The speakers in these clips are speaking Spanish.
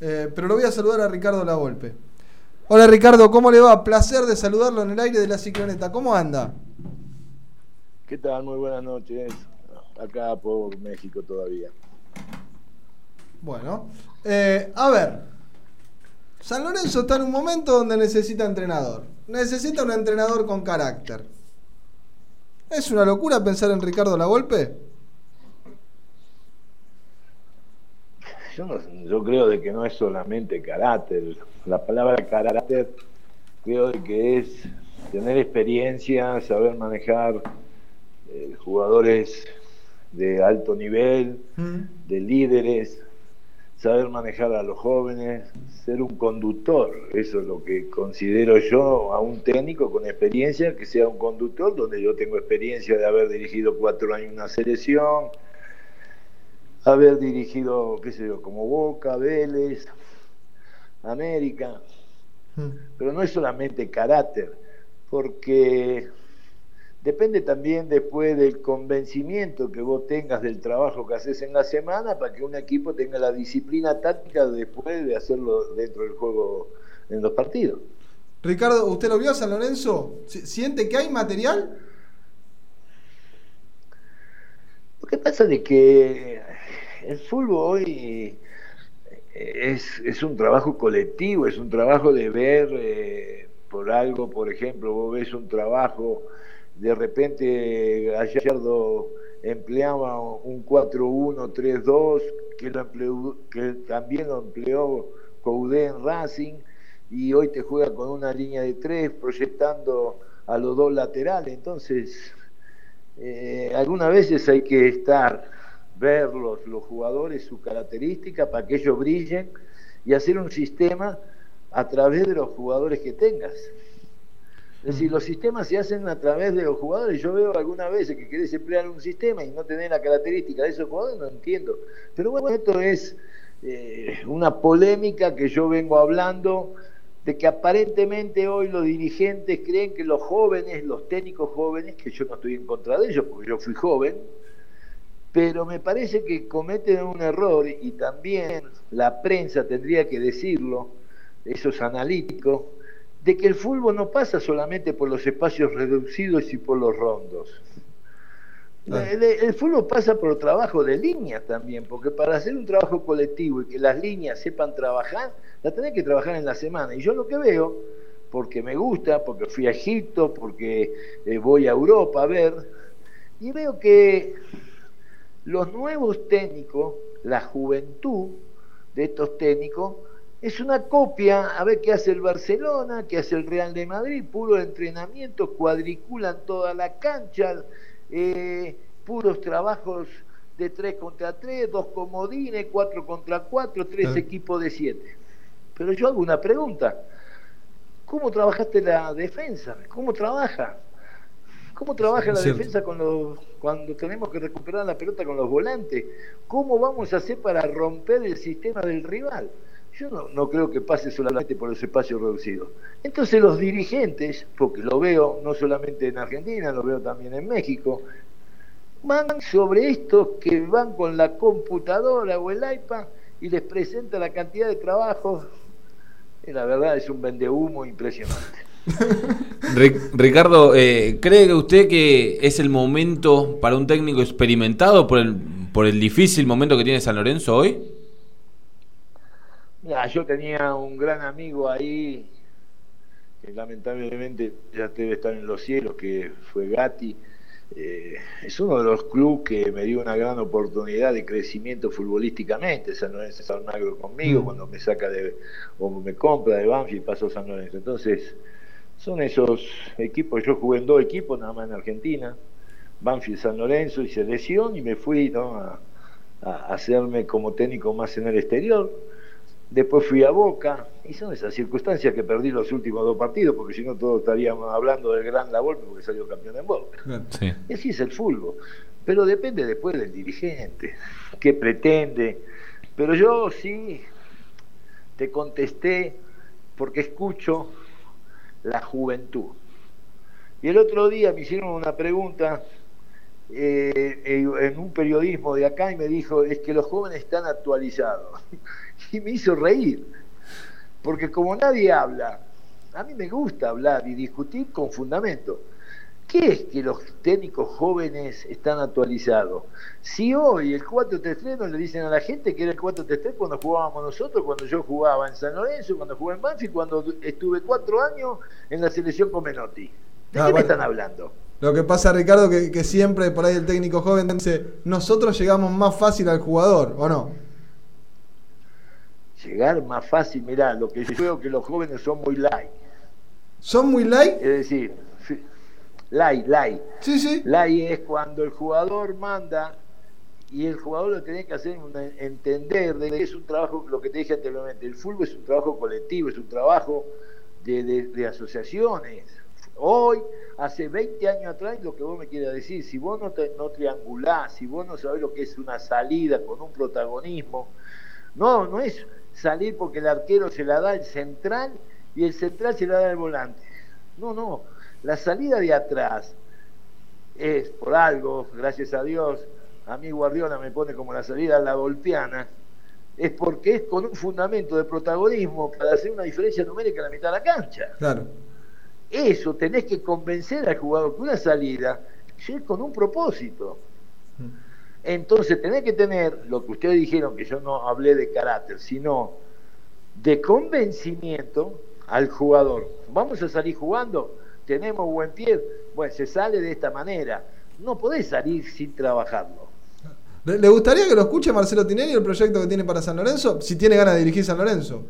Eh, pero lo voy a saludar a Ricardo Lavolpe. Hola Ricardo, ¿cómo le va? Placer de saludarlo en el aire de la cicloneta. ¿Cómo anda? ¿Qué tal? Muy buenas noches. Acá por México todavía. Bueno, eh, a ver. San Lorenzo está en un momento donde necesita entrenador. Necesita un entrenador con carácter. ¿Es una locura pensar en Ricardo Lavolpe? Yo, yo creo de que no es solamente carácter. La palabra carácter creo de que es tener experiencia, saber manejar eh, jugadores de alto nivel, mm. de líderes, saber manejar a los jóvenes, ser un conductor. Eso es lo que considero yo a un técnico con experiencia, que sea un conductor, donde yo tengo experiencia de haber dirigido cuatro años una selección, haber dirigido, qué sé yo, como Boca, Vélez, América, hmm. pero no es solamente carácter, porque depende también después del convencimiento que vos tengas del trabajo que haces en la semana para que un equipo tenga la disciplina táctica después de hacerlo dentro del juego en los partidos. Ricardo, ¿usted lo vio a San Lorenzo? ¿Siente que hay material? Lo que pasa es que el fútbol hoy eh, es, un trabajo colectivo, es un trabajo de ver eh, por algo, por ejemplo, vos ves un trabajo, de repente Gallardo empleaba un 4-1-3-2, que, que también lo empleó Coudé en Racing, y hoy te juega con una línea de tres proyectando a los dos laterales. Entonces, eh, algunas veces hay que estar ver los, jugadores, su característica, para que ellos brillen y hacer un sistema a través de los jugadores que tengas. Es decir, los sistemas se hacen a través de los jugadores. Yo veo algunas veces que querés emplear un sistema y no tener la característica de esos jugadores, no entiendo. Pero bueno, esto es eh, una polémica que yo vengo hablando de que aparentemente hoy los dirigentes creen que los jóvenes, los técnicos jóvenes, que yo no estoy en contra de ellos porque yo fui joven, pero me parece que cometen un error y también la prensa tendría que decirlo, esos analíticos, de que el fútbol no pasa solamente por los espacios reducidos y por los rondos. El, fútbol pasa por el trabajo de líneas también, porque para hacer un trabajo colectivo y que las líneas sepan trabajar, la tenés que trabajar en la semana. Y yo lo que veo, porque me gusta, porque fui a Egipto, porque eh, voy a Europa a ver, y veo que los nuevos técnicos, la juventud de estos técnicos, es una copia, a ver qué hace el Barcelona, qué hace el Real de Madrid, puro entrenamiento, cuadriculan toda la cancha, eh, puros trabajos de 3 contra 3, dos comodines, 4 contra 4, tres equipos de 7. Pero yo hago una pregunta, ¿cómo trabajaste la defensa? ¿Cómo trabaja? ¿Cómo trabaja la defensa con los, cuando tenemos que recuperar la pelota con los volantes? ¿Cómo vamos a hacer para romper el sistema del rival? Yo no, no, creo que pase solamente por los espacios reducidos. Entonces los dirigentes, porque lo veo no solamente en Argentina, lo veo también en México, van sobre estos que van con la computadora o el iPad y les presenta la cantidad de trabajos. Y la verdad es un vendehumo impresionante. Ricardo, eh, ¿cree usted que es el momento para un técnico experimentado por el, por el difícil momento que tiene San Lorenzo hoy? yo tenía un gran amigo ahí, que lamentablemente ya debe estar en los cielos, que fue Gatti. Eh, es uno de los clubes que me dio una gran oportunidad de crecimiento futbolísticamente. San Lorenzo San Magro conmigo, mm. cuando me saca de, o me compra de Banfield y pasó San Lorenzo. Entonces, son esos equipos, yo jugué en dos equipos nada más en Argentina, Banfield San Lorenzo y selección, y me fui a, hacerme como técnico más en el exterior. Después fui a Boca, y son esas circunstancias que perdí los últimos dos partidos, porque si no todos estaríamos hablando del gran labor porque salió campeón en Boca. Y así es el fútbol. Pero depende después del dirigente, qué pretende. Pero yo sí te contesté porque escucho la juventud. Y el otro día me hicieron una pregunta eh, en un periodismo de acá y me dijo, es que los jóvenes están actualizados. y me hizo reír, porque como nadie habla, a mí me gusta hablar y discutir con fundamento. ¿Qué es que los técnicos jóvenes están actualizados? Si hoy el 4-3-3 no le dicen a la gente que era el 4-3-3 cuando jugábamos nosotros, cuando yo jugaba en San Lorenzo, cuando jugué en Banfield, cuando estuve cuatro años en la selección con Menotti. ¿De Ah, qué me están hablando? Lo que pasa, Ricardo, que, que siempre por ahí el técnico joven dice, nosotros llegamos más fácil al jugador, ¿o no? Llegar más fácil, mirá, lo que yo veo que los jóvenes son muy light. ¿Son muy light? Es decir, light, light. Sí, sí. Light es cuando el jugador manda y el jugador lo tiene que hacer entender de que es un trabajo, lo que te dije anteriormente, el fútbol es un trabajo colectivo, es un trabajo de, de- de asociaciones. Hoy, hace 20 años atrás, lo que vos me quieras decir, si vos no, te- no triangulás, si vos no sabés lo que es una salida con un protagonismo, no, no es salir porque el arquero se la da al central y el central se la da al volante. No, no, la salida de atrás es por algo, gracias a Dios, a mí Guardiola me pone como la salida a la volpiana, es porque es con un fundamento de protagonismo para hacer una diferencia numérica en la mitad de la cancha. Claro. Eso tenés que convencer al jugador que una salida es con un propósito. Entonces tenés que tener lo que ustedes dijeron, que yo no hablé de carácter, sino de convencimiento al jugador. Vamos a salir jugando, tenemos buen pie, bueno, se sale de esta manera. No podés salir sin trabajarlo. ¿Le, gustaría que lo escuche Marcelo Tinelli el proyecto que tiene para San Lorenzo? Si tiene ganas de dirigir San Lorenzo.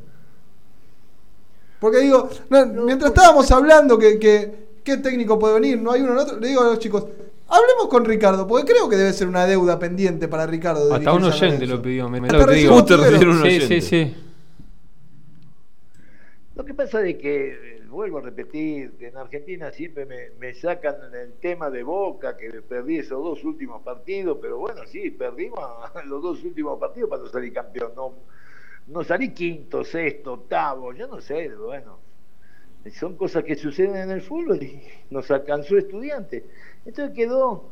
Porque digo, no, mientras estábamos hablando que, que qué técnico puede venir, no hay uno en otro, le digo a los chicos, hablemos con Ricardo, porque creo que debe ser una deuda pendiente para Ricardo. de Hasta un San oyente Lorenzo. lo pidió. Me, lo digo. Justo un Sí, oyente. sí, sí. Lo que pasa es que, vuelvo a repetir, que en Argentina siempre me, me sacan el tema de Boca, que perdí esos dos últimos partidos, pero bueno, sí, perdimos los dos últimos partidos para no salir campeón. No, no salí quinto, sexto, octavo, yo no sé, bueno. Son cosas que suceden en el fútbol y nos alcanzó estudiante. Entonces quedó,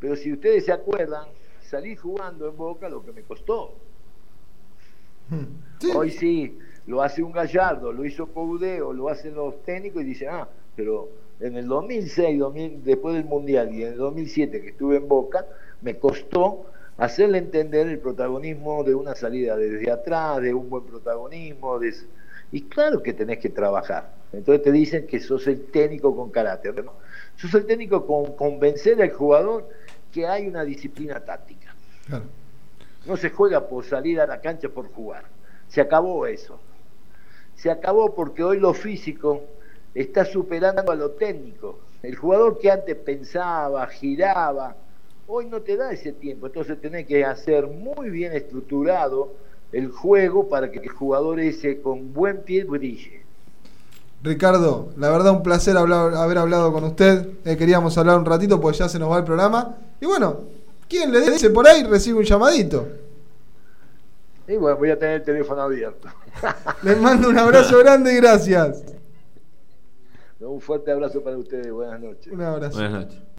pero si ustedes se acuerdan, salí jugando en Boca lo que me costó. Sí. Hoy sí, lo hace un Gallardo, lo hizo Coudeo, lo hacen los técnicos y dicen, ah, pero en el 2006, 2000, después del Mundial y en el 2007 que estuve en Boca, me costó hacerle entender el protagonismo de una salida desde atrás, de un buen protagonismo, de... y claro que tenés que trabajar. Entonces te dicen que sos el técnico con carácter, ¿no? Sos el técnico con convencer al jugador que hay una disciplina táctica. Claro. No se juega por salir a la cancha por jugar. Se acabó eso. Se acabó porque hoy lo físico está superando a lo técnico. El jugador que antes pensaba, giraba, hoy no te da ese tiempo. Entonces tenés que hacer muy bien estructurado el juego para que el jugador ese con buen pie brille. Ricardo, la verdad un placer haber hablado con usted. Eh, queríamos hablar un ratito porque ya se nos va el programa. Y bueno, ¿quién le dice por ahí recibe un llamadito? Y bueno, voy a tener el teléfono abierto. Les mando un abrazo grande y gracias. Un fuerte abrazo para ustedes. Buenas noches. Un abrazo. Buenas noches.